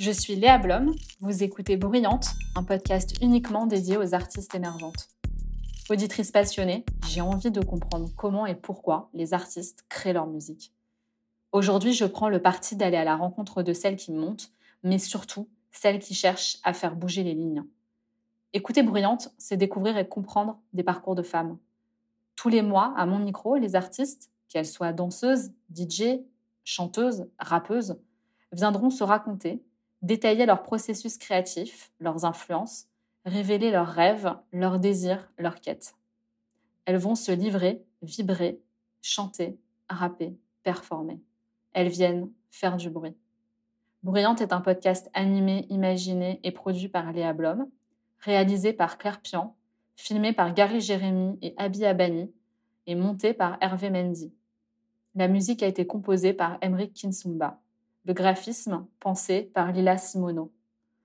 Je suis Léa Blom, vous écoutez Bruyante, un podcast uniquement dédié aux artistes émergentes. Auditrice passionnée, j'ai envie de comprendre comment et pourquoi les artistes créent leur musique. Aujourd'hui, je prends le parti d'aller à la rencontre de celles qui montent, mais surtout celles qui cherchent à faire bouger les lignes. Écouter Bruyante, c'est découvrir et comprendre des parcours de femmes. Tous les mois, à mon micro, les artistes, qu'elles soient danseuses, DJ, chanteuses, rappeuses, viendront se raconter, détailler leur processus créatif, leurs influences, révéler leurs rêves, leurs désirs, leurs quêtes. Elles vont se livrer, vibrer, chanter, rapper, performer. Elles viennent faire du bruit. Bruyante est un podcast animé, imaginé et produit par Léa Blom, réalisé par Claire Pian, filmé par Gary Jérémy et Abi Abani et monté par Hervé Mendy. La musique a été composée par Emric Kinsumba. Le graphisme pensé par Lila Simono.